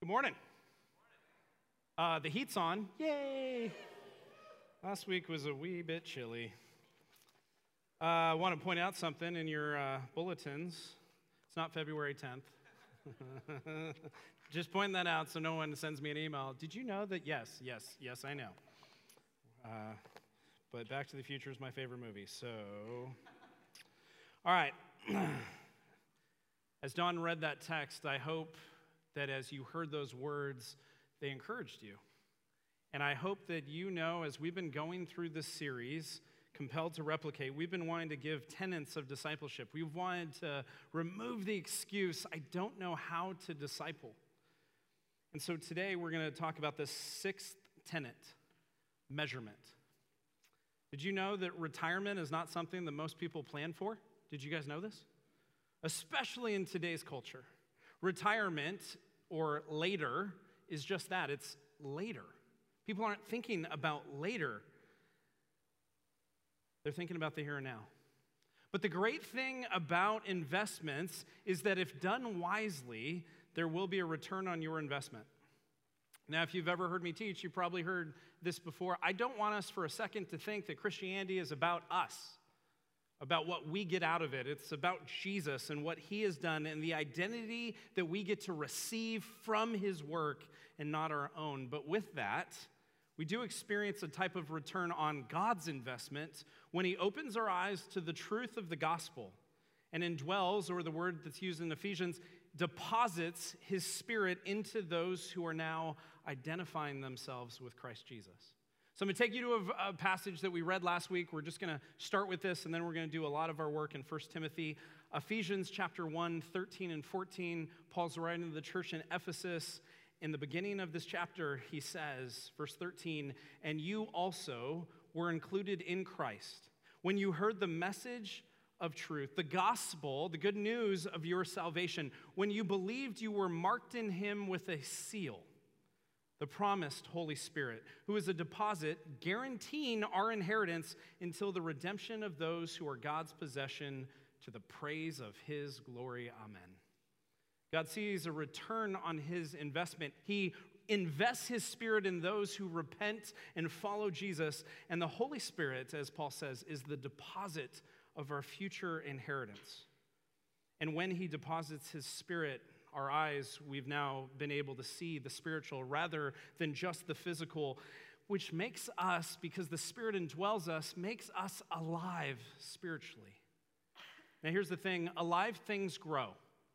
Good morning. Uh, the heat's on. Yay! Last week was a wee bit chilly. Uh, I want to point out something in your uh, bulletins. It's not February 10th. Just point that out so no one sends me an email. Did you know that? Yes, yes, yes, I know. Uh, but Back to the Future is my favorite movie. So, all right. as Don read that text, I hope that as you heard those words, they encouraged you. And I hope that you know, as we've been going through this series, Compelled to Replicate, we've been wanting to give tenets of discipleship. We've wanted to remove the excuse, I don't know how to disciple. And so today we're going to talk about the sixth tenet measurement. Did you know that retirement is not something that most people plan for? Did you guys know this? Especially in today's culture. Retirement or later is just that it's later. People aren't thinking about later, they're thinking about the here and now. But the great thing about investments is that if done wisely, there will be a return on your investment. Now, if you've ever heard me teach, you've probably heard this before. I don't want us for a second to think that Christianity is about us about what we get out of it. It's about Jesus and what he has done and the identity that we get to receive from his work and not our own. But with that, we do experience a type of return on God's investment when he opens our eyes to the truth of the gospel and indwells, or the word that's used in Ephesians, deposits his spirit into those who are now identifying themselves with Christ Jesus. So I'm going to take you to a, a, passage that we read last week. We're just going to start with this, and then we're going to do a lot of our work in 1 Timothy. Ephesians chapter 1, 13 and 14. Paul's writing to the church in Ephesus. In the beginning of this chapter, he says, verse 13, and you also were included in Christ when you heard the message of truth, the gospel, the good news of your salvation. When you believed, you were marked in him with a seal the promised Holy Spirit, who is a deposit guaranteeing our inheritance until the redemption of those who are God's possession to the praise of his glory. Amen. God sees a return on his investment. He invests his spirit in those who repent and follow Jesus. And the Holy Spirit, as Paul says, is the deposit of our future inheritance. And when he deposits his spirit our eyes, we've now been able to see the spiritual rather than just the physical, which makes us, because the Spirit indwells us, makes us alive spiritually. Now, here's the thing alive things grow.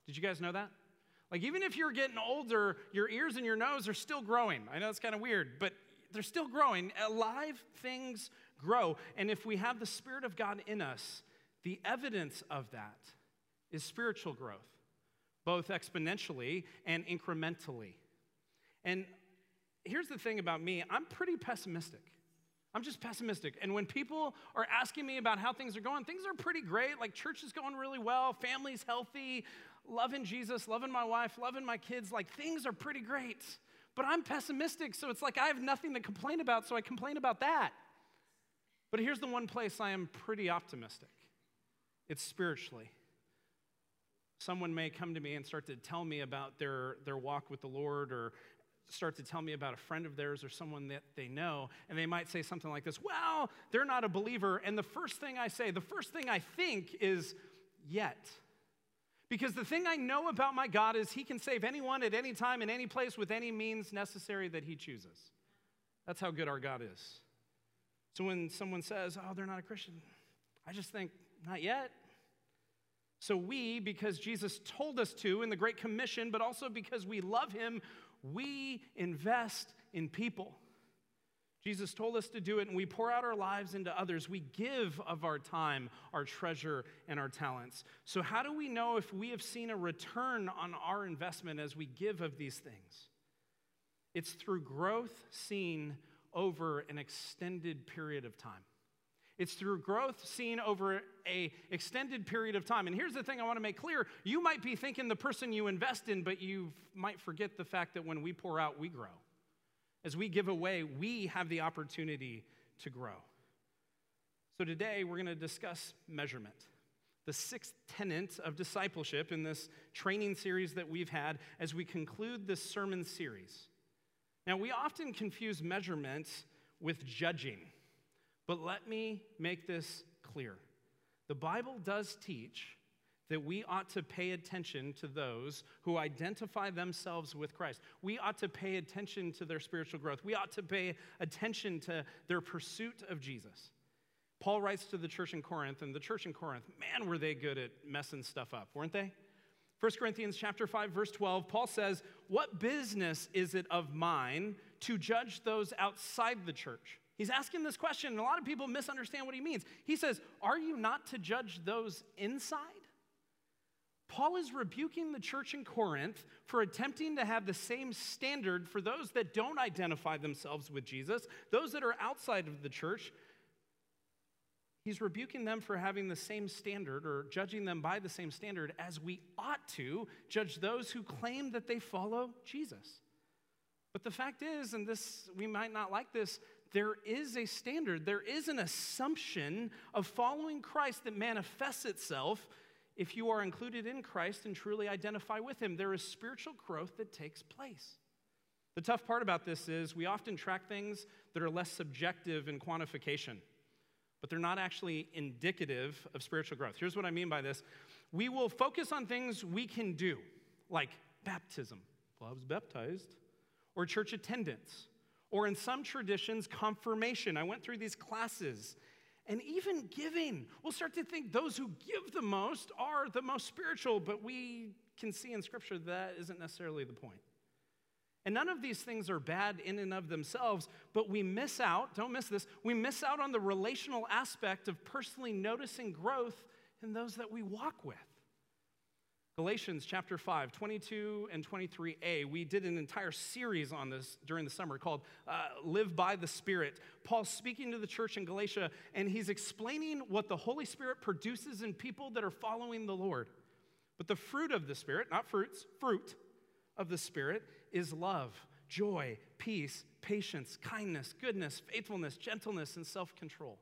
Did you guys know that? Like, even if you're getting older, your ears and your nose are still growing. I know it's kind of weird, but they're still growing. Alive things grow. And if we have the Spirit of God in us, the evidence of that is spiritual growth both exponentially and incrementally. And here's the thing about me I'm pretty pessimistic. I'm just pessimistic. And when people are asking me about how things are going, things are pretty great. Like church is going really well, family's healthy, loving Jesus, loving my wife, loving my kids. Like things are pretty great. But I'm pessimistic, so it's like I have nothing to complain about, so I complain about that. But here's the one place I am pretty optimistic it's spiritually someone may come to me and start to tell me about their, their walk with the Lord or start to tell me about a friend of theirs or someone that they know, and they might say something like this Well, they're not a believer. And the first thing I say, the first thing I think is, Yet. Because the thing I know about my God is He can save anyone at any time, in any place, with any means necessary that He chooses. That's how good our God is. So when someone says, Oh, they're not a Christian, I just think, Not yet. So, we, because Jesus told us to in the Great Commission, but also because we love him, we invest in people. Jesus told us to do it, and we pour out our lives into others. We give of our time, our treasure, and our talents. So, how do we know if we have seen a return on our investment as we give of these things? It's through growth seen over an extended period of time. It's through growth seen over a extended period of time. And here's the thing I want to make clear. You might be thinking the person you invest in, but you might forget the fact that when we pour out, we grow. As we give away, we have the opportunity to grow. So today we're going to discuss measurement. the sixth tenet of discipleship in this training series that we've had as we conclude this sermon series. Now, we often confuse measurement with judging, but let me make this clear. The Bible does teach that we ought to pay attention to those who identify themselves with Christ. We ought to pay attention to their spiritual growth. We ought to pay attention to their pursuit of Jesus. Paul writes to the church in Corinth, and the church in Corinth, man, were they good at messing stuff up, weren't they? 1 Corinthians chapter 5 verse 12 Paul says, "What business is it of mine to judge those outside the church?" He's asking this question, and a lot of people misunderstand what he means. He says, "Are you not to judge those inside?" Paul is rebuking the church in Corinth for attempting to have the same standard for those that don't identify themselves with Jesus, those that are outside of the church, He's rebuking them for having the same standard or judging them by the same standard as we ought to judge those who claim that they follow Jesus. But the fact is, and this we might not like this, there is a standard, there is an assumption of following Christ that manifests itself if you are included in Christ and truly identify with Him. There is spiritual growth that takes place. The tough part about this is we often track things that are less subjective in quantification but they're not actually indicative of spiritual growth. Here's what I mean by this we will focus on things we can do, like baptism. Well, I was baptized, or church attendance, or in some traditions, confirmation. I went through these classes. And even giving, we'll start to think those who give the most are the most spiritual, but we can see in Scripture that isn't necessarily the point. And none of these things are bad in and of themselves, but we miss out, don't miss this, we miss out on the relational aspect of personally noticing growth in those that we walk with. Galatians chapter 5, 22 and 23a. We did an entire series on this during the summer called uh, Live by the Spirit. Paul's speaking to the church in Galatia, and he's explaining what the Holy Spirit produces in people that are following the Lord. But the fruit of the Spirit, not fruits, fruit of the Spirit is love, joy, peace, patience, kindness, goodness, faithfulness, gentleness, and self control.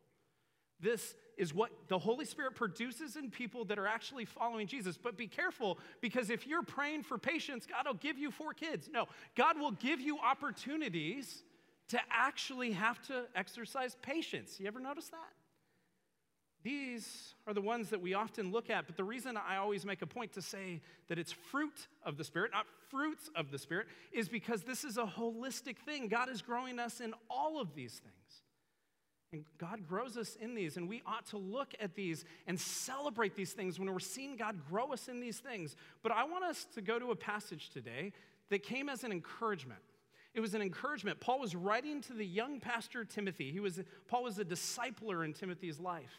This is what the Holy Spirit produces in people that are actually following Jesus. But be careful because if you're praying for patience, God will give you four kids. No, God will give you opportunities to actually have to exercise patience. You ever notice that? These are the ones that we often look at, but the reason I always make a point to say that it's fruit of the Spirit, not fruits of the Spirit, is because this is a holistic thing. God is growing us in all of these things. And God grows us in these, and we ought to look at these and celebrate these things when we're seeing God grow us in these things. But I want us to go to a passage today that came as an encouragement. It was an encouragement. Paul was writing to the young pastor Timothy. He was, Paul was a discipler in Timothy's life.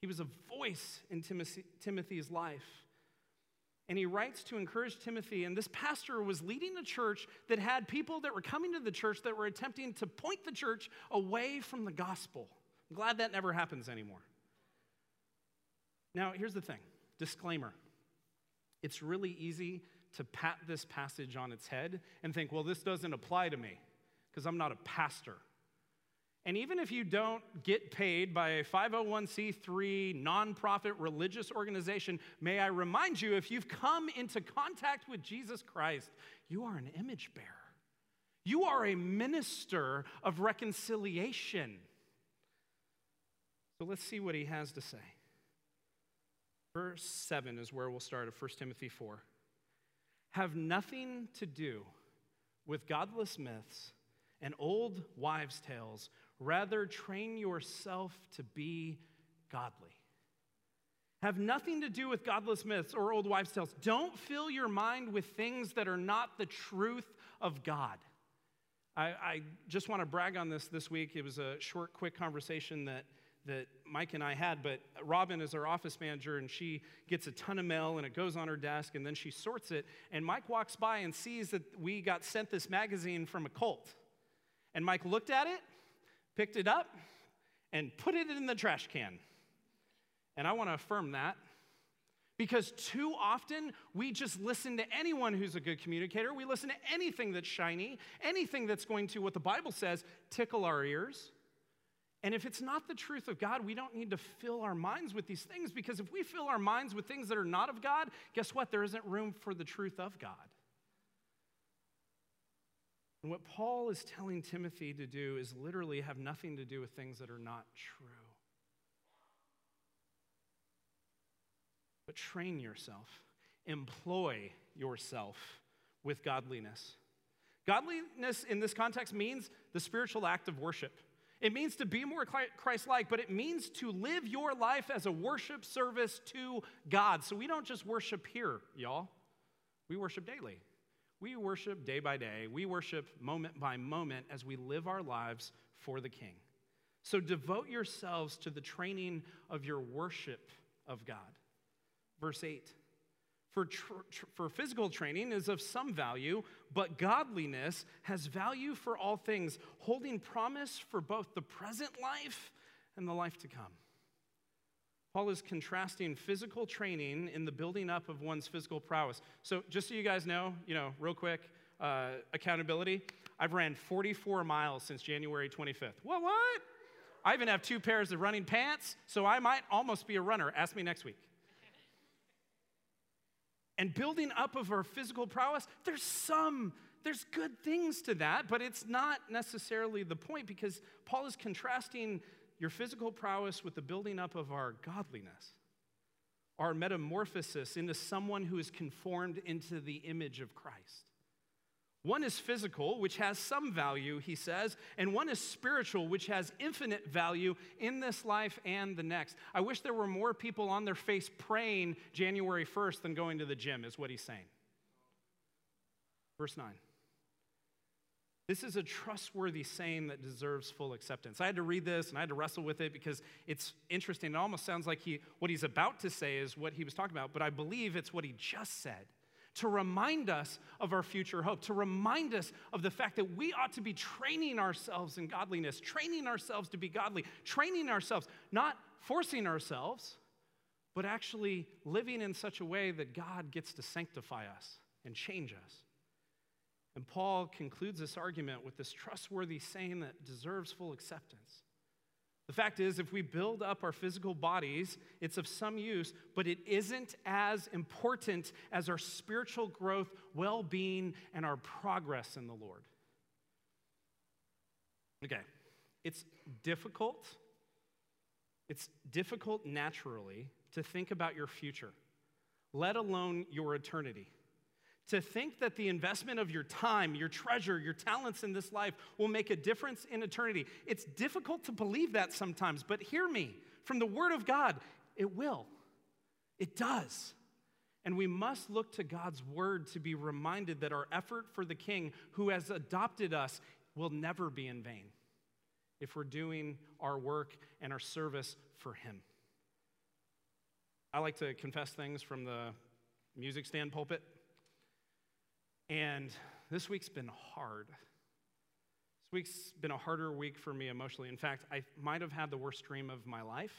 He was a voice in Timothy, Timothy's life. And he writes to encourage Timothy. And this pastor was leading a church that had people that were coming to the church that were attempting to point the church away from the gospel. I'm glad that never happens anymore. Now, here's the thing disclaimer it's really easy to pat this passage on its head and think, well, this doesn't apply to me because I'm not a pastor. And even if you don't get paid by a 501c3 nonprofit religious organization, may I remind you if you've come into contact with Jesus Christ, you are an image bearer. You are a minister of reconciliation. So let's see what he has to say. Verse 7 is where we'll start of 1 Timothy 4. Have nothing to do with godless myths and old wives' tales Rather, train yourself to be godly. Have nothing to do with godless myths or old wives' tales. Don't fill your mind with things that are not the truth of God. I, I just want to brag on this this week. It was a short, quick conversation that, that Mike and I had, but Robin is our office manager, and she gets a ton of mail, and it goes on her desk, and then she sorts it. And Mike walks by and sees that we got sent this magazine from a cult. And Mike looked at it picked it up, and put it in the trash can. And I want to affirm that because too often we just listen to anyone who's a good communicator. We listen to anything that's shiny, anything that's going to, what the Bible says, tickle our ears. And if it's not the truth of God, we don't need to fill our minds with these things because if we fill our minds with things that are not of God, guess what? There isn't room for the truth of God. And what Paul is telling Timothy to do is literally have nothing to do with things that are not true. But train yourself, employ yourself with godliness. Godliness in this context means the spiritual act of worship. It means to be more Christ like, but it means to live your life as a worship service to God. So we don't just worship here, y'all. We worship daily. We worship day by day. We worship moment by moment as we live our lives for the King. So devote yourselves to the training of your worship of God. Verse 8 for, tr- tr- for physical training is of some value, but godliness has value for all things, holding promise for both the present life and the life to come. Paul is contrasting physical training in the building up of one's physical prowess. So, just so you guys know, you know, real quick, uh, accountability. I've ran 44 miles since January 25th. What? What? I even have two pairs of running pants, so I might almost be a runner. Ask me next week. And building up of our physical prowess, there's some, there's good things to that, but it's not necessarily the point because Paul is contrasting your physical prowess with the building up of our godliness, our metamorphosis into someone who is conformed into the image of Christ. One is physical, which has some value, he says, and one is spiritual, which has infinite value in this life and the next. I wish there were more people on their face praying January 1st than going to the gym, is what he's saying. Verse 9. This is a trustworthy saying that deserves full acceptance. I had to read this and I had to wrestle with it because it's interesting. It almost sounds like he, what he's about to say is what he was talking about, but I believe it's what he just said to remind us of our future hope, to remind us of the fact that we ought to be training ourselves in godliness, training ourselves to be godly, training ourselves, not forcing ourselves, but actually living in such a way that God gets to sanctify us and change us. And Paul concludes this argument with this trustworthy saying that deserves full acceptance. The fact is, if we build up our physical bodies, it's of some use, but it isn't as important as our spiritual growth, well being, and our progress in the Lord. Okay, it's difficult. It's difficult naturally to think about your future, let alone your eternity to think that the investment of your time, your treasure, your talents in this life will make a difference in eternity. It's difficult to believe that sometimes, but hear me from the Word of God, it will. It does. And we must look to God's Word to be reminded that our effort for the King who has adopted us will never be in vain if we're doing our work and our service for Him. I like to confess things from the music stand pulpit. And this week's been hard. This week's been a harder week for me emotionally. In fact, I might have had the worst dream of my life,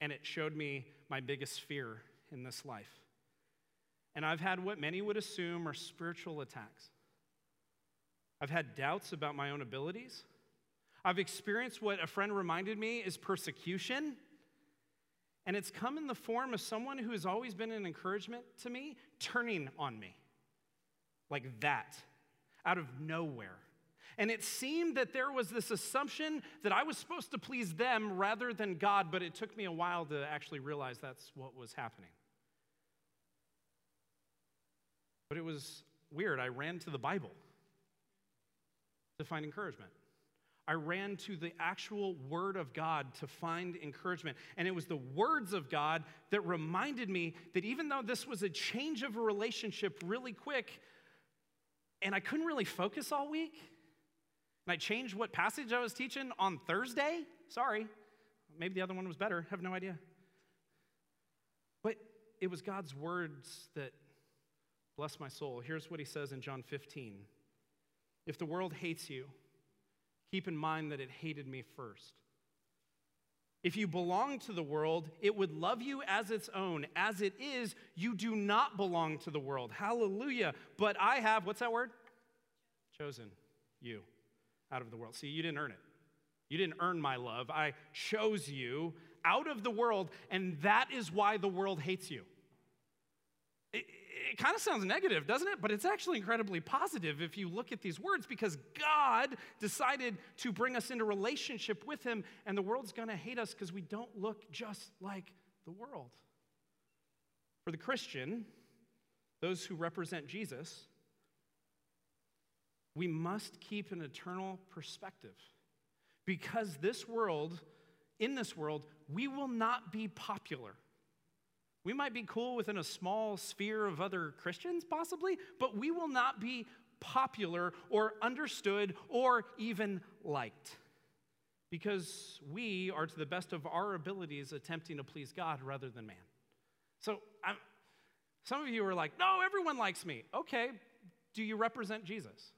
and it showed me my biggest fear in this life. And I've had what many would assume are spiritual attacks. I've had doubts about my own abilities. I've experienced what a friend reminded me is persecution. And it's come in the form of someone who has always been an encouragement to me turning on me like that, out of nowhere. And it seemed that there was this assumption that I was supposed to please them rather than God, but it took me a while to actually realize that's what was happening. But it was weird. I ran to the Bible to find encouragement. I ran to the actual Word of God to find encouragement. And it was the words of God that reminded me that even though this was a change of a relationship really quick, and I couldn't really focus all week. And I changed what passage I was teaching on Thursday. Sorry. Maybe the other one was better. Have no idea. But it was God's words that bless my soul. Here's what he says in John 15 If the world hates you, keep in mind that it hated me first. If you belong to the world, it would love you as its own. As it is, you do not belong to the world. Hallelujah. But I have, what's that word? Chosen you out of the world. See, you didn't earn it. You didn't earn my love. I chose you out of the world, and that is why the world hates you. It kind of sounds negative, doesn't it? But it's actually incredibly positive if you look at these words because God decided to bring us into relationship with Him, and the world's going to hate us because we don't look just like the world. For the Christian, those who represent Jesus, we must keep an eternal perspective because this world, in this world, we will not be popular. We might be cool within a small sphere of other Christians, possibly, but we will not be popular or understood or even liked because we are, to the best of our abilities, attempting to please God rather than man. So, I'm, some of you are like, no, everyone likes me. Okay, do you represent Jesus?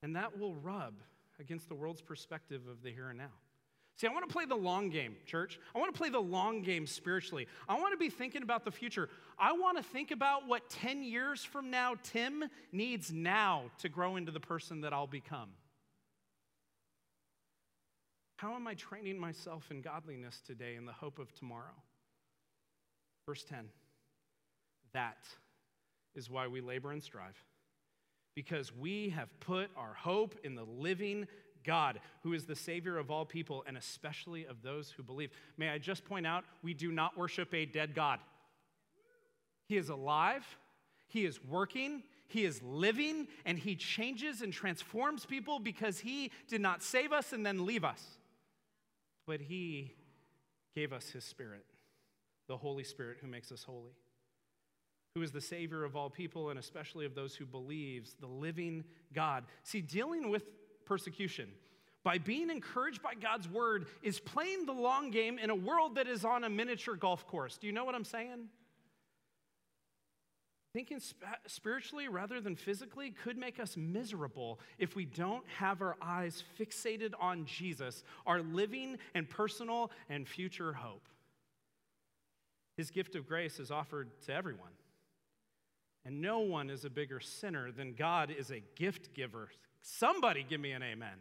And that will rub against the world's perspective of the here and now. See, I want to play the long game, church. I want to play the long game spiritually. I want to be thinking about the future. I want to think about what 10 years from now Tim needs now to grow into the person that I'll become. How am I training myself in godliness today in the hope of tomorrow? Verse 10 That is why we labor and strive, because we have put our hope in the living God, who is the Savior of all people, and especially of those who believe. May I just point out, we do not worship a dead God. He is alive, He is working, He is living, and He changes and transforms people because He did not save us and then leave us but He gave us His Spirit, the Holy Spirit who makes us holy, who is the Savior of all people and especially of those who believes, the living God. See, dealing with persecution by being encouraged by God's word is playing the long game in a world that is on a miniature golf course. Do you know what I'm saying? Thinking spiritually rather than physically could make us miserable if we don't have our eyes fixated on Jesus, our living and personal and future hope. His gift of grace is offered to everyone. And no one is a bigger sinner than God is a gift giver. Somebody give me an amen.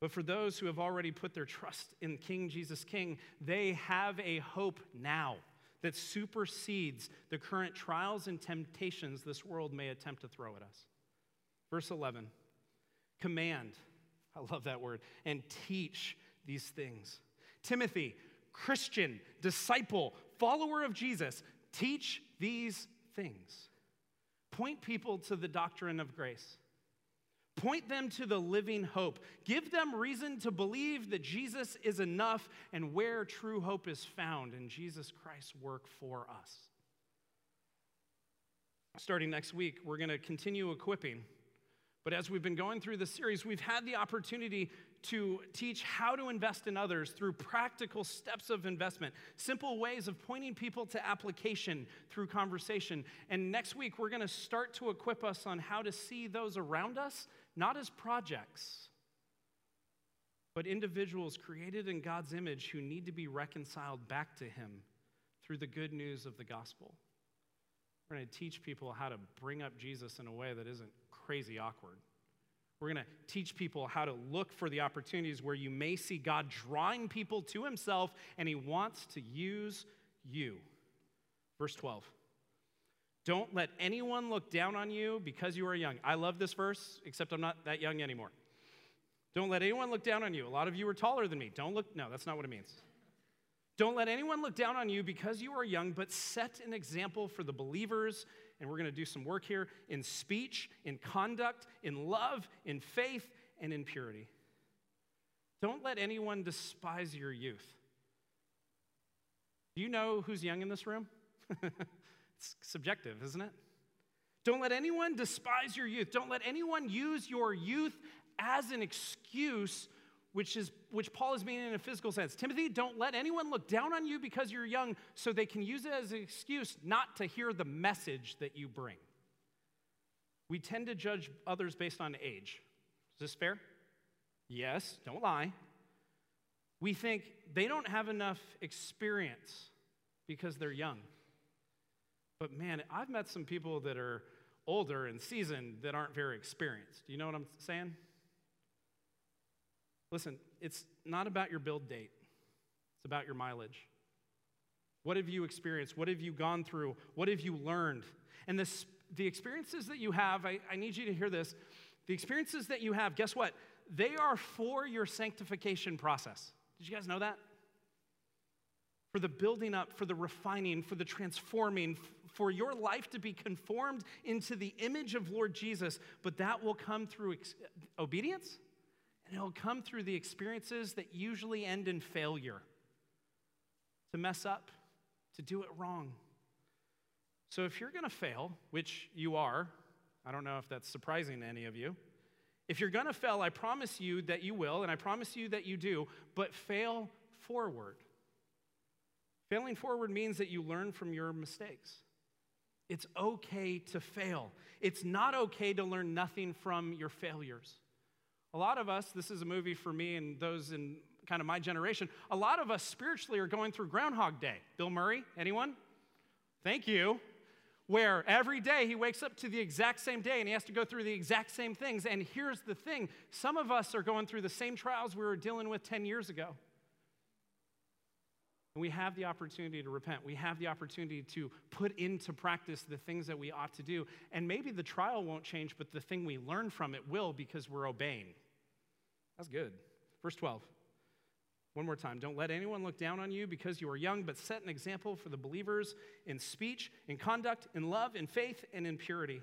But for those who have already put their trust in King Jesus King, they have a hope now that supersedes the current trials and temptations this world may attempt to throw at us. Verse 11 command, I love that word, and teach these things. Timothy, Christian, disciple, follower of Jesus, teach these things. Point people to the doctrine of grace. Point them to the living hope. Give them reason to believe that Jesus is enough and where true hope is found in Jesus Christ's work for us. Starting next week, we're going to continue equipping. But as we've been going through the series, we've had the opportunity to teach how to invest in others through practical steps of investment, simple ways of pointing people to application through conversation. And next week, we're going to start to equip us on how to see those around us not as projects, but individuals created in God's image who need to be reconciled back to Him through the good news of the gospel. We're going to teach people how to bring up Jesus in a way that isn't crazy awkward. We're going to teach people how to look for the opportunities where you may see God drawing people to Himself and He wants to use you. Verse 12. Don't let anyone look down on you because you are young. I love this verse, except I'm not that young anymore. Don't let anyone look down on you. A lot of you are taller than me. Don't look, no, that's not what it means. Don't let anyone look down on you because you are young, but set an example for the believers. And we're going to do some work here in speech, in conduct, in love, in faith, and in purity. Don't let anyone despise your youth. Do you know who's young in this room? It's subjective, isn't it? Don't let anyone despise your youth. Don't let anyone use your youth as an excuse, which is which Paul is meaning in a physical sense. Timothy, don't let anyone look down on you because you're young so they can use it as an excuse not to hear the message that you bring. We tend to judge others based on age. Is this fair? Yes, don't lie. We think they don't have enough experience because they're young. But man, I've met some people that are older and seasoned that aren't very experienced. Do you know what I'm saying? Listen, it's not about your build date, it's about your mileage. What have you experienced? What have you gone through? What have you learned? And this, the experiences that you have, I, I need you to hear this. The experiences that you have, guess what? They are for your sanctification process. Did you guys know that? For the building up, for the refining, for the transforming, for your life to be conformed into the image of Lord Jesus, but that will come through ex- obedience and it'll come through the experiences that usually end in failure to mess up, to do it wrong. So if you're going to fail, which you are, I don't know if that's surprising to any of you. If you're going to fail, I promise you that you will, and I promise you that you do, but fail forward. Failing forward means that you learn from your mistakes. It's okay to fail. It's not okay to learn nothing from your failures. A lot of us, this is a movie for me and those in kind of my generation, a lot of us spiritually are going through Groundhog Day. Bill Murray, anyone? Thank you. Where every day he wakes up to the exact same day and he has to go through the exact same things. And here's the thing some of us are going through the same trials we were dealing with 10 years ago. And we have the opportunity to repent. We have the opportunity to put into practice the things that we ought to do. And maybe the trial won't change, but the thing we learn from it will because we're obeying. That's good. Verse 12. One more time. Don't let anyone look down on you because you are young, but set an example for the believers in speech, in conduct, in love, in faith, and in purity.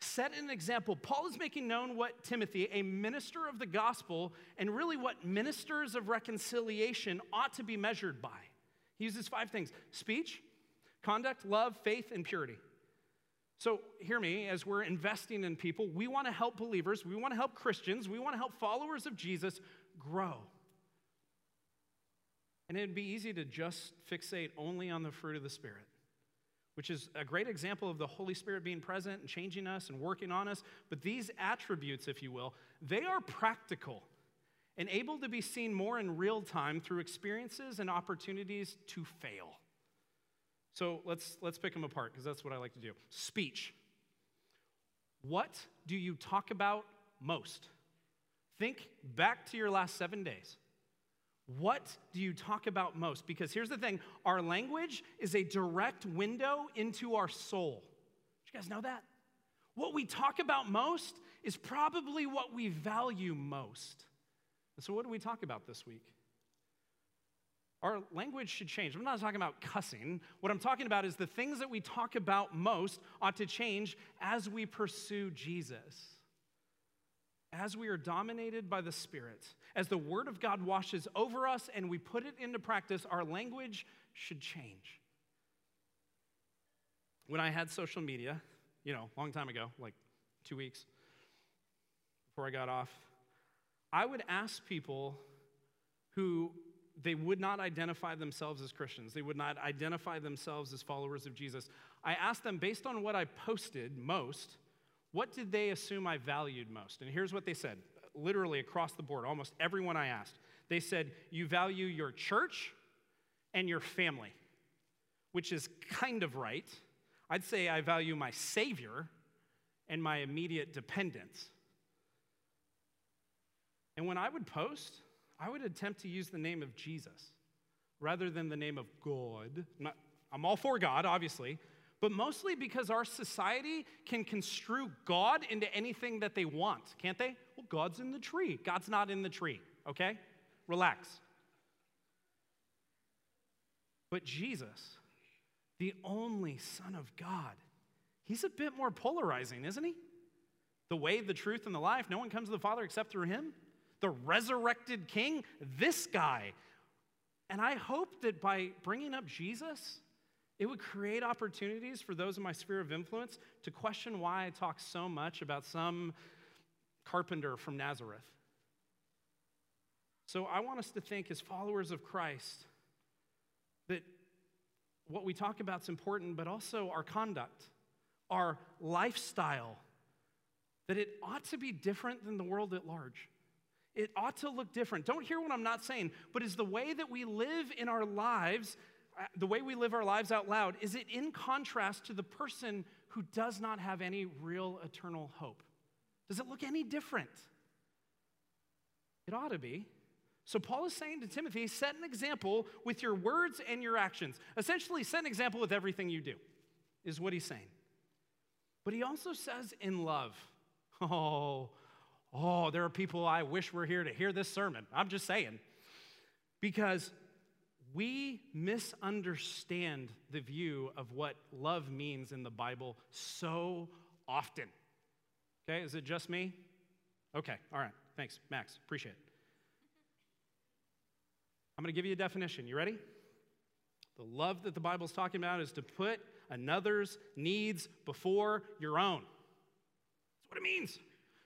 Set an example. Paul is making known what Timothy, a minister of the gospel, and really what ministers of reconciliation ought to be measured by. He uses five things speech, conduct, love, faith, and purity. So, hear me, as we're investing in people, we want to help believers, we want to help Christians, we want to help followers of Jesus grow. And it'd be easy to just fixate only on the fruit of the Spirit which is a great example of the Holy Spirit being present and changing us and working on us. But these attributes, if you will, they are practical and able to be seen more in real time through experiences and opportunities to fail. So let's, let's pick them apart because that's what I like to do. Speech. What do you talk about most? Think back to your last seven days. What do you talk about most? Because here's the thing our language is a direct window into our soul. Did you guys know that? What we talk about most is probably what we value most. And so, what do we talk about this week? Our language should change. I'm not talking about cussing. What I'm talking about is the things that we talk about most ought to change as we pursue Jesus as we are dominated by the Spirit, as the Word of God washes over us and we put it into practice, our language should change. When I had social media, you know, a long time ago, like two weeks before I got off, I would ask people who they would not identify themselves as Christians. They would not identify themselves as followers of Jesus. I asked them based on what I posted most, what did they assume I valued most? And here's what they said literally across the board, almost everyone I asked. They said, You value your church and your family, which is kind of right. I'd say I value my Savior and my immediate dependence. And when I would post, I would attempt to use the name of Jesus rather than the name of God. I'm all for God, obviously, but mostly because our society can construe God into anything that they want, can't they? Well, God's in the tree. God's not in the tree, okay? Relax. But Jesus, the only Son of God, he's a bit more polarizing, isn't he? The way, the truth, and the life. No one comes to the Father except through him. The resurrected King, this guy. And I hope that by bringing up Jesus, it would create opportunities for those in my sphere of influence to question why I talk so much about some carpenter from Nazareth. So I want us to think, as followers of Christ, that what we talk about is important, but also our conduct, our lifestyle, that it ought to be different than the world at large. It ought to look different. Don't hear what I'm not saying, but is the way that we live in our lives Uh, the way we live our lives out loud, is it in contrast to the person who does not have any real eternal hope? Does it look any different? It ought to be. So, Paul is saying to Timothy, set an example with your words and your actions. Essentially, set an example with everything you do, is what he's saying. But he also says in love. Oh, oh, there are people I wish were here to hear this sermon. I'm just saying. Because we misunderstand the view of what love means in the Bible so often. Okay, is it just me? Okay, all right, thanks, Max, appreciate it. I'm going to give you a definition. You ready? The love that the Bible's talking about is to put another's needs before your own. That's what it means.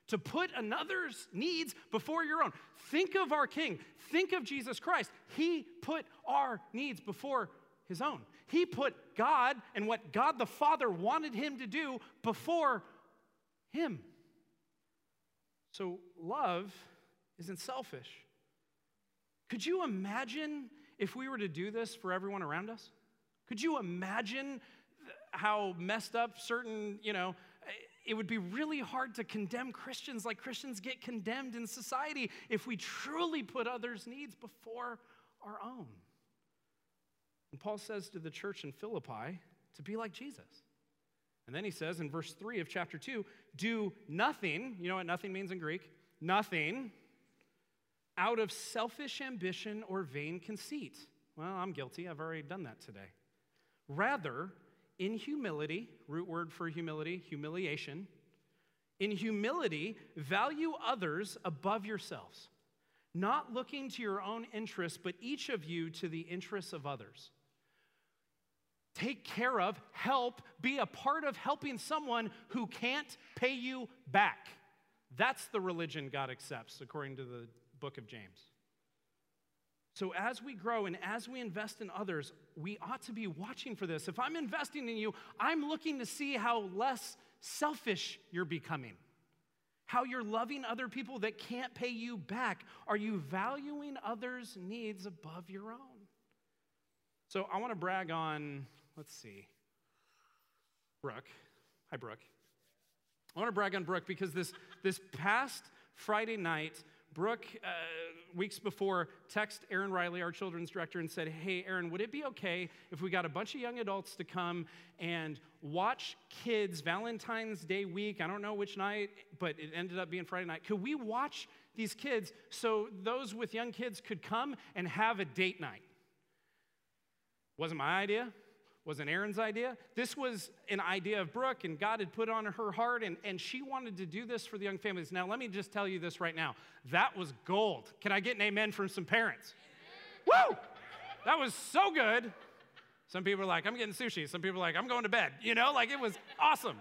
To put another's needs before your own. Think of our King. Think of Jesus Christ. He put our needs before his own. He put God and what God the Father wanted him to do before him. So love isn't selfish. Could you imagine if we were to do this for everyone around us? Could you imagine how messed up certain, you know, it would be really hard to condemn Christians like Christians get condemned in society if we truly put others' needs before our own. And Paul says to the church in Philippi to be like Jesus. And then he says in verse 3 of chapter 2 do nothing, you know what nothing means in Greek? Nothing out of selfish ambition or vain conceit. Well, I'm guilty. I've already done that today. Rather, in humility, root word for humility, humiliation, in humility, value others above yourselves, not looking to your own interests, but each of you to the interests of others. Take care of, help, be a part of helping someone who can't pay you back. That's the religion God accepts, according to the book of James. So, as we grow and as we invest in others, we ought to be watching for this. If I'm investing in you, I'm looking to see how less selfish you're becoming, how you're loving other people that can't pay you back. Are you valuing others' needs above your own? So, I want to brag on, let's see, Brooke. Hi, Brooke. I want to brag on Brooke because this, this past Friday night, Brooke, uh, weeks before, texted Erin Riley, our children's director, and said, Hey, Erin, would it be okay if we got a bunch of young adults to come and watch kids Valentine's Day week? I don't know which night, but it ended up being Friday night. Could we watch these kids so those with young kids could come and have a date night? Wasn't my idea wasn't Erin's idea. This was an idea of Brooke, and God had put on her heart, and, and she wanted to do this for the young families. Now, let me just tell you this right now. That was gold. Can I get an amen from some parents? Woo! That was so good. Some people are like, I'm getting sushi. Some people are like, I'm going to bed. You know, like it was awesome.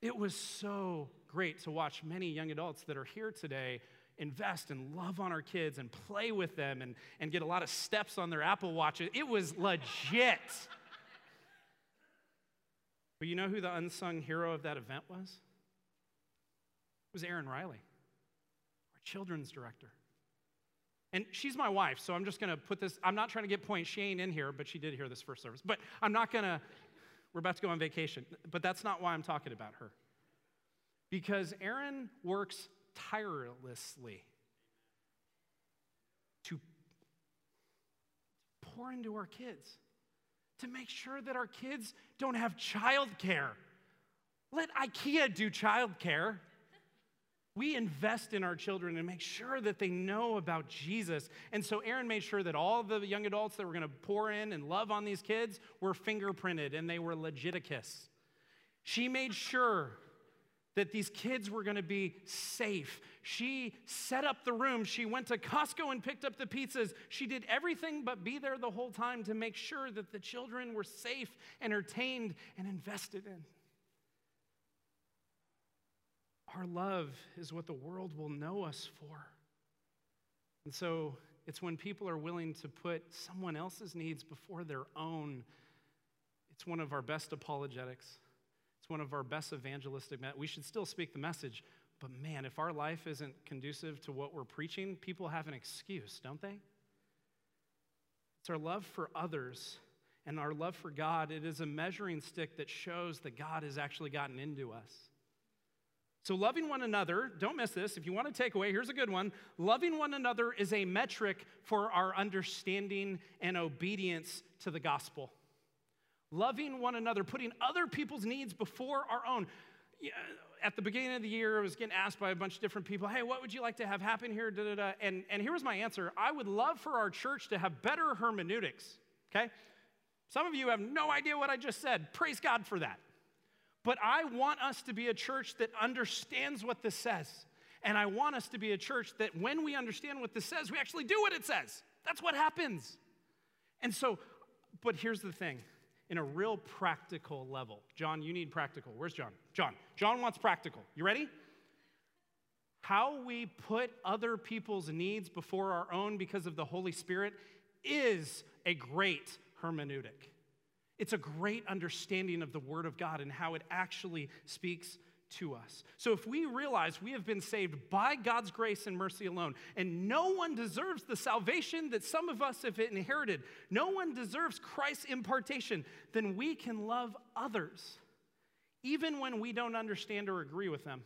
It was so great to watch many young adults that are here today invest and love on our kids and play with them and, and get a lot of steps on their Apple Watches. It was legit. But you know who the unsung hero of that event was? It was Erin Riley, our children's director. And she's my wife, so I'm just going to put this. I'm not trying to get points. She ain't in here, but she did hear this first service. But I'm not going to, we're about to go on vacation. But that's not why I'm talking about her. Because Erin works tirelessly to pour into our kids to make sure that our kids don't have childcare. Let IKEA do childcare. We invest in our children and make sure that they know about Jesus. And so Erin made sure that all the young adults that were going to pour in and love on these kids were fingerprinted and they were legiticus. She made sure that these kids were going to be safe. She set up the room. She went to Costco and picked up the pizzas. She did everything but be there the whole time to make sure that the children were safe, entertained, and invested in. Our love is what the world will know us for. And so it's when people are willing to put someone else's needs before their own, it's one of our best apologetics. It's one of our best evangelistic. We should still speak the message, but man, if our life isn't conducive to what we're preaching, people have an excuse, don't they? It's our love for others and our love for God. It is a measuring stick that shows that God has actually gotten into us. So, loving one another, don't miss this. If you want to take away, here's a good one. Loving one another is a metric for our understanding and obedience to the gospel. Loving one another, putting other people's needs before our own. At the beginning of the year, I was getting asked by a bunch of different people, hey, what would you like to have happen here? Da, da, da. And, and here was my answer I would love for our church to have better hermeneutics, okay? Some of you have no idea what I just said. Praise God for that. But I want us to be a church that understands what this says. And I want us to be a church that when we understand what this says, we actually do what it says. That's what happens. And so, but here's the thing in a real practical level. John, you need practical. Where's John? John. John wants practical. You ready? How we put other people's needs before our own because of the Holy Spirit is a great hermeneutic. It's a great understanding of the Word of God and how it actually speaks to us. So, if we realize we have been saved by God's grace and mercy alone, and no one deserves the salvation that some of us have inherited, no one deserves Christ's impartation, then we can love others, even when we don't understand or agree with them.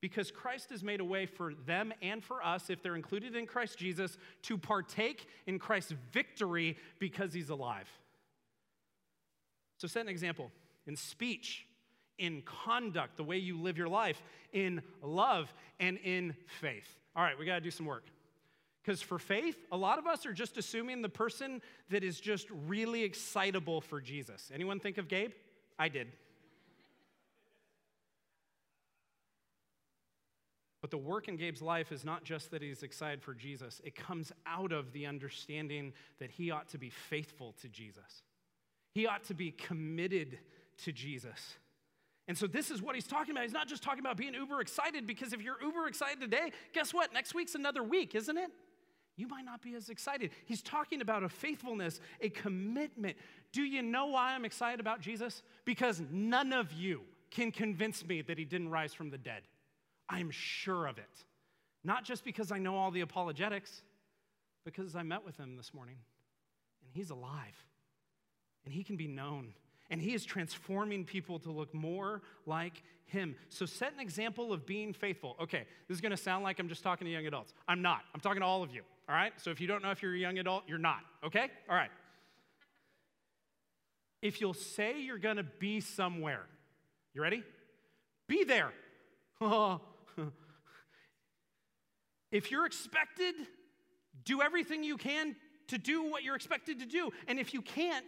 Because Christ has made a way for them and for us, if they're included in Christ Jesus, to partake in Christ's victory because he's alive. So, set an example in speech, in conduct, the way you live your life, in love, and in faith. All right, we got to do some work. Because for faith, a lot of us are just assuming the person that is just really excitable for Jesus. Anyone think of Gabe? I did. But the work in Gabe's life is not just that he's excited for Jesus, it comes out of the understanding that he ought to be faithful to Jesus. He ought to be committed to Jesus. And so, this is what he's talking about. He's not just talking about being uber excited, because if you're uber excited today, guess what? Next week's another week, isn't it? You might not be as excited. He's talking about a faithfulness, a commitment. Do you know why I'm excited about Jesus? Because none of you can convince me that he didn't rise from the dead. I'm sure of it. Not just because I know all the apologetics, because I met with him this morning and he's alive and he can be known. And he is transforming people to look more like him. So set an example of being faithful. Okay, this is gonna sound like I'm just talking to young adults. I'm not. I'm talking to all of you, all right? So if you don't know if you're a young adult, you're not, okay? All right. If you'll say you're gonna be somewhere, you ready? Be there. if you're expected, do everything you can to do what you're expected to do. And if you can't,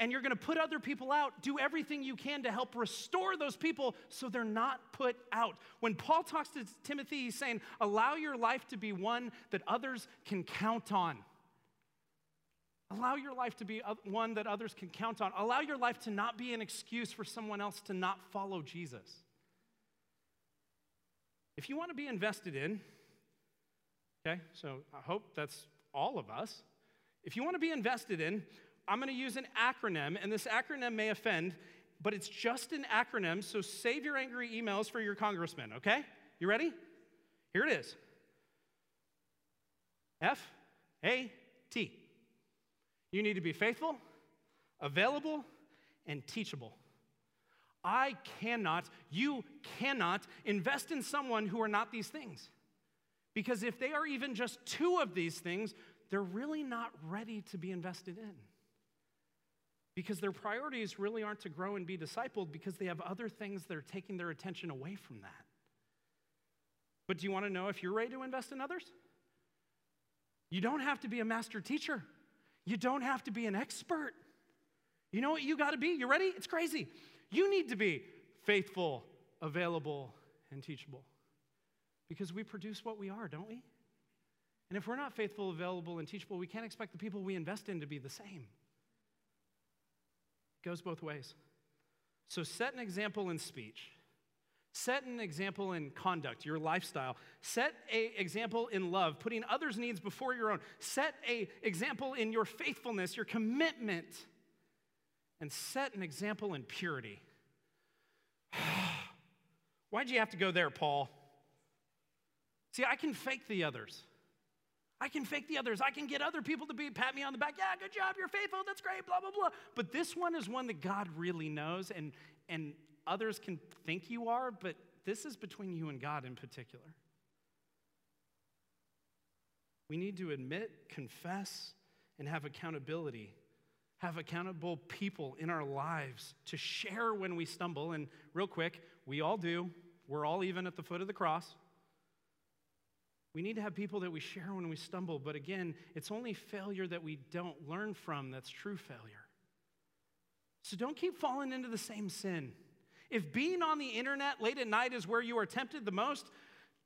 and you're going to put other people out, do everything you can to help restore those people so they're not put out. When Paul talks to Timothy, he's saying, allow your life to be one that others can count on. Allow your life to be one that others can count on. Allow your life to not be an excuse for someone else to not follow Jesus. If you want to be invested in, okay, so I hope that's all of us. If you want to be invested in, I'm going to use an acronym, and this acronym may offend, but it's just an acronym, so save your angry emails for your congressman, okay? You ready? Here it is F A T. You need to be faithful, available, and teachable. I cannot, you cannot invest in someone who are not these things. Because if they are even just two of these things, they're really not ready to be invested in because their priorities really aren't to grow and be discipled because they have other things that are taking their attention away from that. But do you want to know if you're ready to invest in others? You don't have to be a master teacher. You don't have to be an expert. You know what you got to be? You ready? It's crazy. You need to be faithful, available, and teachable. Because we produce what we are, don't we? And if we're not faithful, available, and teachable, we can't expect the people we invest in to be the same goes both ways. So set an example in speech. Set an example in conduct, your lifestyle. Set an example in love, putting others' needs before your own. Set an example in your faithfulness, your commitment. And set an example in purity. Why'd you have to go there, Paul? See, I can fake the others. I can fake the others. I can get other people to be pat me on the back. Yeah, good job. You're faithful. That's great. Blah blah blah. But this one is one that God really knows, and and others can think you are, but this is between you and God in particular. We need to admit, confess, and have accountability. Have accountable people in our lives to share when we stumble. And real quick, we all do. We're all even at the foot of the cross. We need to have people that we share when we stumble, but again, it's only failure that we don't learn from that's true failure. So don't keep falling into the same sin. If being on the internet late at night is where you are tempted the most,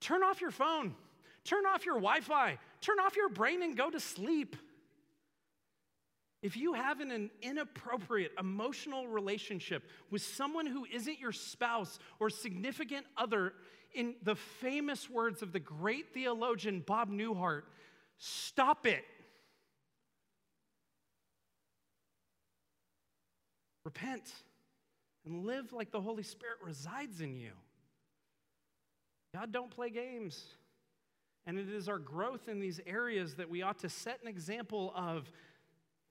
turn off your phone, turn off your Wi Fi, turn off your brain and go to sleep. If you have an inappropriate emotional relationship with someone who isn't your spouse or significant other, in the famous words of the great theologian Bob Newhart, stop it. Repent and live like the Holy Spirit resides in you. God don't play games. And it is our growth in these areas that we ought to set an example of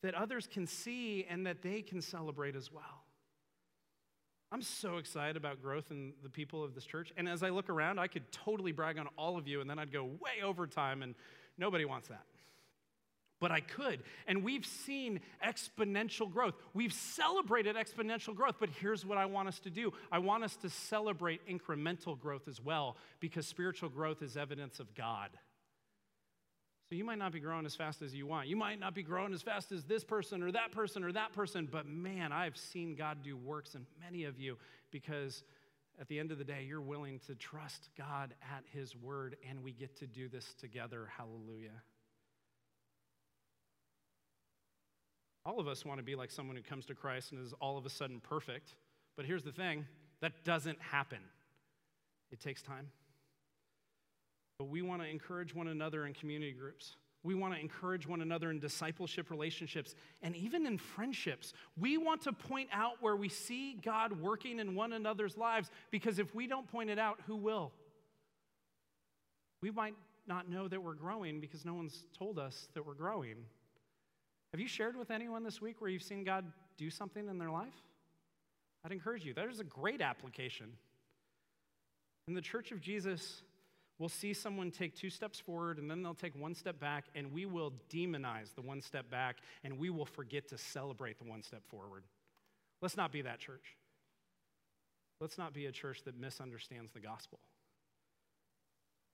that others can see and that they can celebrate as well. I'm so excited about growth in the people of this church. And as I look around, I could totally brag on all of you, and then I'd go way over time, and nobody wants that. But I could. And we've seen exponential growth. We've celebrated exponential growth, but here's what I want us to do I want us to celebrate incremental growth as well, because spiritual growth is evidence of God. So you might not be growing as fast as you want. You might not be growing as fast as this person or that person or that person, but man, I've seen God do works in many of you because at the end of the day, you're willing to trust God at His word, and we get to do this together. Hallelujah. All of us want to be like someone who comes to Christ and is all of a sudden perfect. But here's the thing that doesn't happen, it takes time. But we want to encourage one another in community groups. We want to encourage one another in discipleship relationships and even in friendships. We want to point out where we see God working in one another's lives because if we don't point it out, who will? We might not know that we're growing because no one's told us that we're growing. Have you shared with anyone this week where you've seen God do something in their life? I'd encourage you. That is a great application. In the Church of Jesus, We'll see someone take two steps forward and then they'll take one step back, and we will demonize the one step back and we will forget to celebrate the one step forward. Let's not be that church. Let's not be a church that misunderstands the gospel.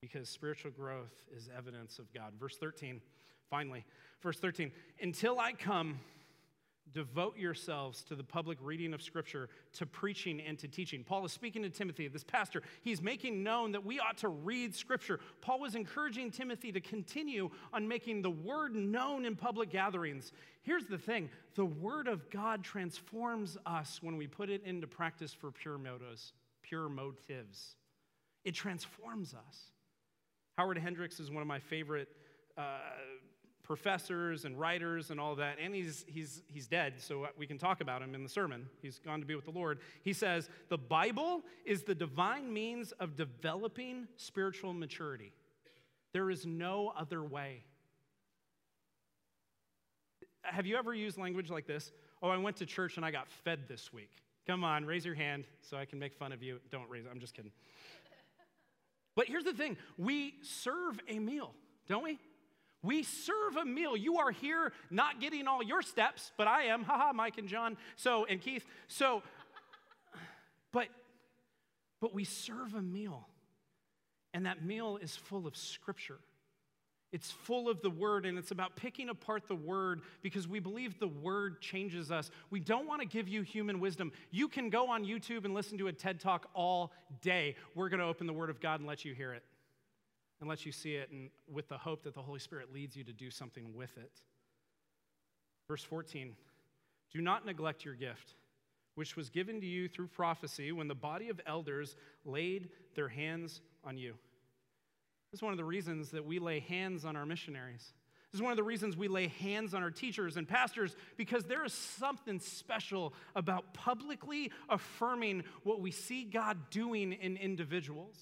Because spiritual growth is evidence of God. Verse 13, finally, verse 13, until I come, Devote yourselves to the public reading of Scripture, to preaching and to teaching. Paul is speaking to Timothy, this pastor. He's making known that we ought to read Scripture. Paul was encouraging Timothy to continue on making the Word known in public gatherings. Here's the thing the Word of God transforms us when we put it into practice for pure motives. Pure motives. It transforms us. Howard Hendricks is one of my favorite. Uh, professors and writers and all that, and he's, he's, he's dead, so we can talk about him in the sermon. He's gone to be with the Lord. He says, The Bible is the divine means of developing spiritual maturity. There is no other way. Have you ever used language like this? Oh, I went to church and I got fed this week. Come on, raise your hand so I can make fun of you. Don't raise it, I'm just kidding. But here's the thing we serve a meal, don't we? We serve a meal. You are here not getting all your steps, but I am. Haha, Mike and John. So, and Keith. So, but but we serve a meal. And that meal is full of scripture. It's full of the word, and it's about picking apart the word because we believe the word changes us. We don't want to give you human wisdom. You can go on YouTube and listen to a TED talk all day. We're going to open the word of God and let you hear it and lets you see it, and with the hope that the Holy Spirit leads you to do something with it. Verse 14 Do not neglect your gift, which was given to you through prophecy when the body of elders laid their hands on you. This is one of the reasons that we lay hands on our missionaries. This is one of the reasons we lay hands on our teachers and pastors because there is something special about publicly affirming what we see God doing in individuals.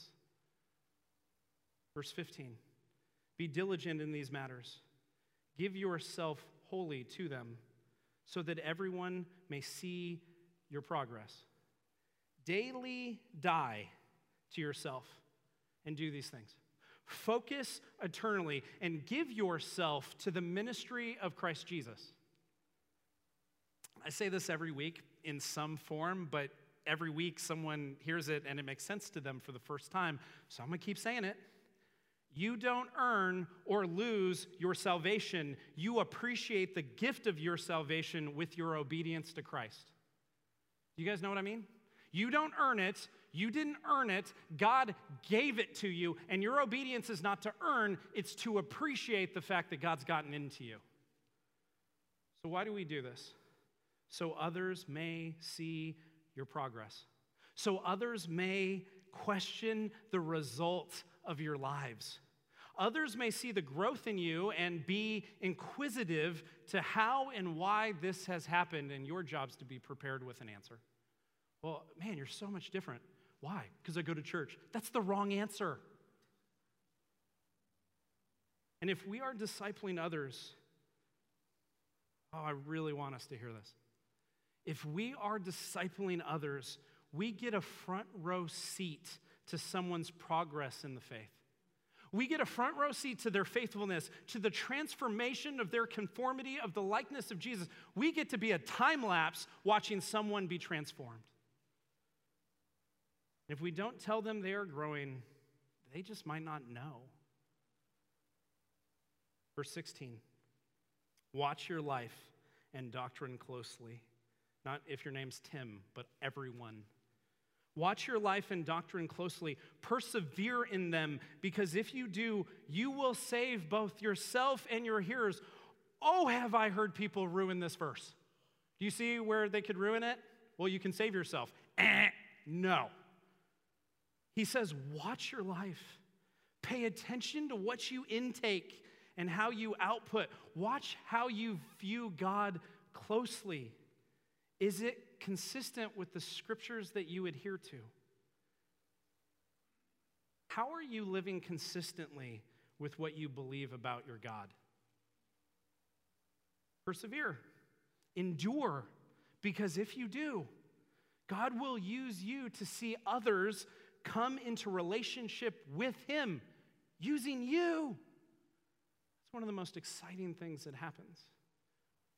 Verse 15 Be diligent in these matters. Give yourself wholly to them, so that everyone may see your progress. Daily die to yourself and do these things. Focus eternally and give yourself to the ministry of Christ Jesus. I say this every week in some form, but every week someone hears it and it makes sense to them for the first time. So I'm going to keep saying it. You don't earn or lose your salvation. You appreciate the gift of your salvation with your obedience to Christ. You guys know what I mean? You don't earn it. You didn't earn it. God gave it to you. And your obedience is not to earn, it's to appreciate the fact that God's gotten into you. So, why do we do this? So others may see your progress. So others may question the results of your lives. Others may see the growth in you and be inquisitive to how and why this has happened, and your job's to be prepared with an answer. Well, man, you're so much different. Why? Because I go to church. That's the wrong answer. And if we are discipling others, oh, I really want us to hear this. If we are discipling others, we get a front row seat to someone's progress in the faith. We get a front row seat to their faithfulness, to the transformation of their conformity of the likeness of Jesus. We get to be a time lapse watching someone be transformed. If we don't tell them they are growing, they just might not know. Verse 16 Watch your life and doctrine closely. Not if your name's Tim, but everyone Watch your life and doctrine closely. Persevere in them, because if you do, you will save both yourself and your hearers. Oh, have I heard people ruin this verse? Do you see where they could ruin it? Well, you can save yourself. Eh, no. He says, Watch your life. Pay attention to what you intake and how you output. Watch how you view God closely. Is it consistent with the scriptures that you adhere to? How are you living consistently with what you believe about your God? Persevere, endure, because if you do, God will use you to see others come into relationship with Him using you. It's one of the most exciting things that happens.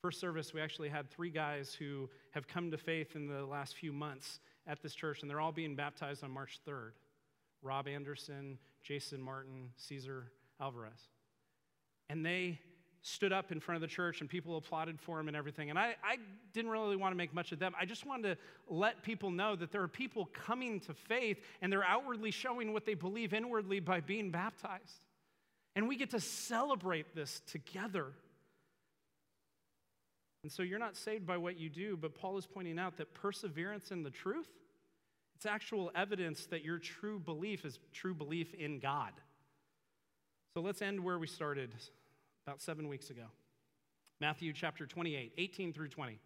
First service, we actually had three guys who have come to faith in the last few months at this church, and they're all being baptized on March 3rd Rob Anderson, Jason Martin, Caesar Alvarez. And they stood up in front of the church, and people applauded for them and everything. And I, I didn't really want to make much of them. I just wanted to let people know that there are people coming to faith, and they're outwardly showing what they believe inwardly by being baptized. And we get to celebrate this together. And so you're not saved by what you do, but Paul is pointing out that perseverance in the truth, it's actual evidence that your true belief is true belief in God. So let's end where we started about seven weeks ago. Matthew chapter 28, 18 through 20.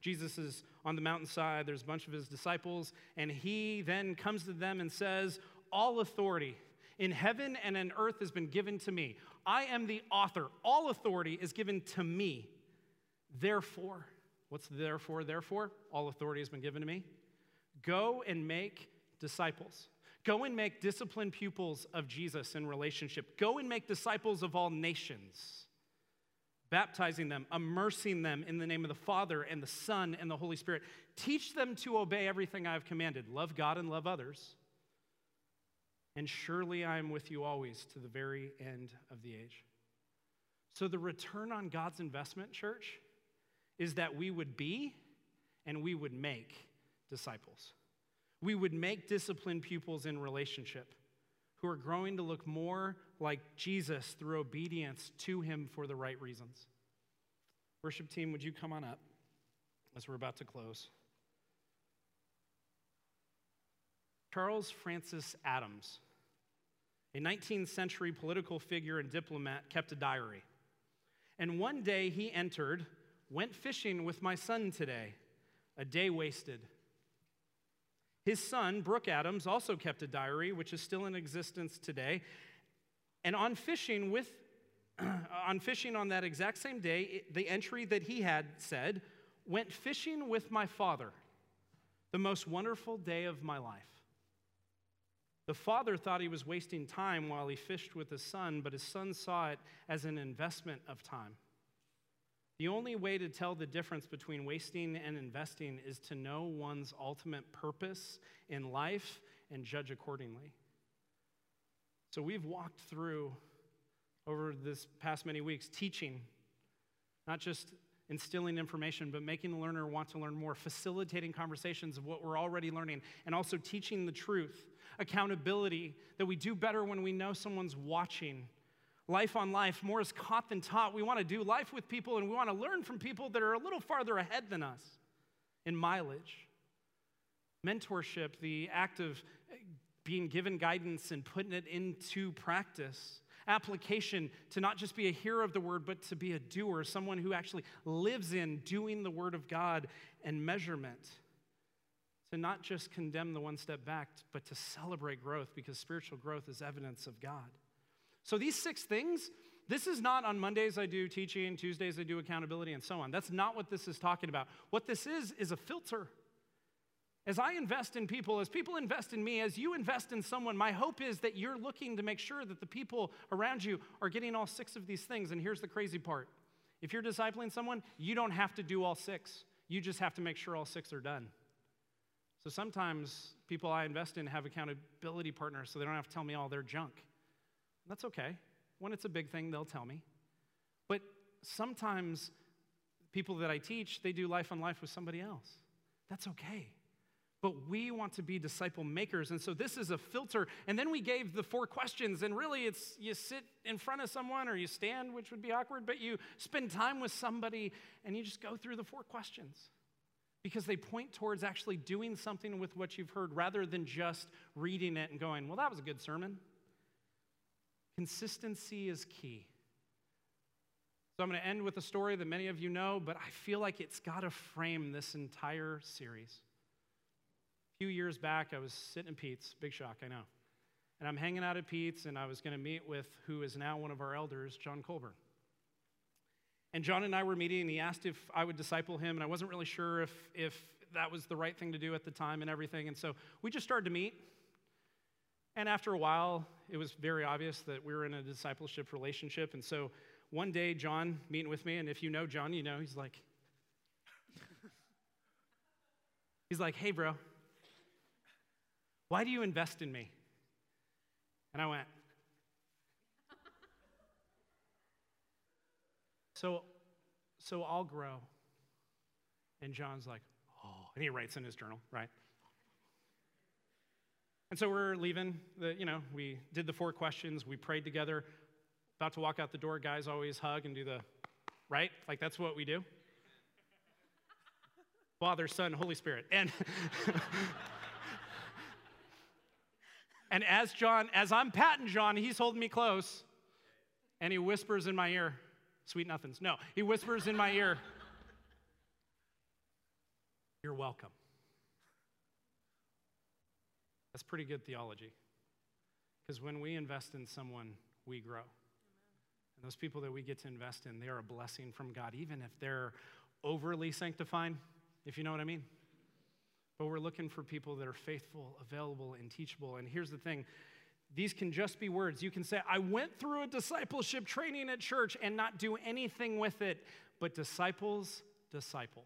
Jesus is on the mountainside, there's a bunch of his disciples, and he then comes to them and says, All authority in heaven and in earth has been given to me. I am the author. All authority is given to me. Therefore, what's therefore? Therefore, all authority has been given to me. Go and make disciples. Go and make disciplined pupils of Jesus in relationship. Go and make disciples of all nations, baptizing them, immersing them in the name of the Father and the Son and the Holy Spirit. Teach them to obey everything I have commanded. Love God and love others. And surely I am with you always to the very end of the age. So, the return on God's investment, church, is that we would be and we would make disciples. We would make disciplined pupils in relationship who are growing to look more like Jesus through obedience to him for the right reasons. Worship team, would you come on up as we're about to close? Charles Francis Adams, a 19th century political figure and diplomat, kept a diary. And one day he entered Went fishing with my son today. A day wasted. His son, Brooks Adams, also kept a diary, which is still in existence today. And on fishing with on fishing on that exact same day, the entry that he had said, went fishing with my father, the most wonderful day of my life. The father thought he was wasting time while he fished with his son, but his son saw it as an investment of time. The only way to tell the difference between wasting and investing is to know one's ultimate purpose in life and judge accordingly. So we've walked through over this past many weeks teaching, not just instilling information, but making the learner want to learn more, facilitating conversations of what we're already learning, and also teaching the truth accountability, that we do better when we know someone's watching. Life on life, more is caught than taught. We want to do life with people and we want to learn from people that are a little farther ahead than us in mileage. Mentorship, the act of being given guidance and putting it into practice. Application to not just be a hearer of the word, but to be a doer, someone who actually lives in doing the word of God and measurement to not just condemn the one step back, but to celebrate growth because spiritual growth is evidence of God. So, these six things, this is not on Mondays I do teaching, Tuesdays I do accountability, and so on. That's not what this is talking about. What this is, is a filter. As I invest in people, as people invest in me, as you invest in someone, my hope is that you're looking to make sure that the people around you are getting all six of these things. And here's the crazy part if you're discipling someone, you don't have to do all six, you just have to make sure all six are done. So sometimes people I invest in have accountability partners so they don't have to tell me all their junk. That's okay. When it's a big thing, they'll tell me. But sometimes people that I teach, they do life on life with somebody else. That's okay. But we want to be disciple makers. And so this is a filter. And then we gave the four questions. And really, it's you sit in front of someone or you stand, which would be awkward, but you spend time with somebody and you just go through the four questions because they point towards actually doing something with what you've heard rather than just reading it and going, well, that was a good sermon. Consistency is key. So I'm going to end with a story that many of you know, but I feel like it's got to frame this entire series. A few years back, I was sitting in Pete's, big shock, I know. And I'm hanging out at Pete's, and I was going to meet with who is now one of our elders, John Colburn. And John and I were meeting, and he asked if I would disciple him, and I wasn't really sure if, if that was the right thing to do at the time and everything. And so we just started to meet. And after a while, it was very obvious that we were in a discipleship relationship. And so one day, John meeting with me, and if you know John, you know, he's like, he's like, hey, bro, why do you invest in me? And I went, So, so I'll grow. And John's like, oh, and he writes in his journal, right? And so we're leaving. The, you know, we did the four questions. We prayed together. About to walk out the door, guys always hug and do the, right? Like that's what we do. Father, Son, Holy Spirit. And and as John, as I'm patting John, he's holding me close, and he whispers in my ear, Sweet nothings. No, he whispers in my ear, You're welcome. That's pretty good theology. Because when we invest in someone, we grow. And those people that we get to invest in, they are a blessing from God, even if they're overly sanctified, if you know what I mean. But we're looking for people that are faithful, available, and teachable. And here's the thing these can just be words. You can say, I went through a discipleship training at church and not do anything with it, but disciples disciple.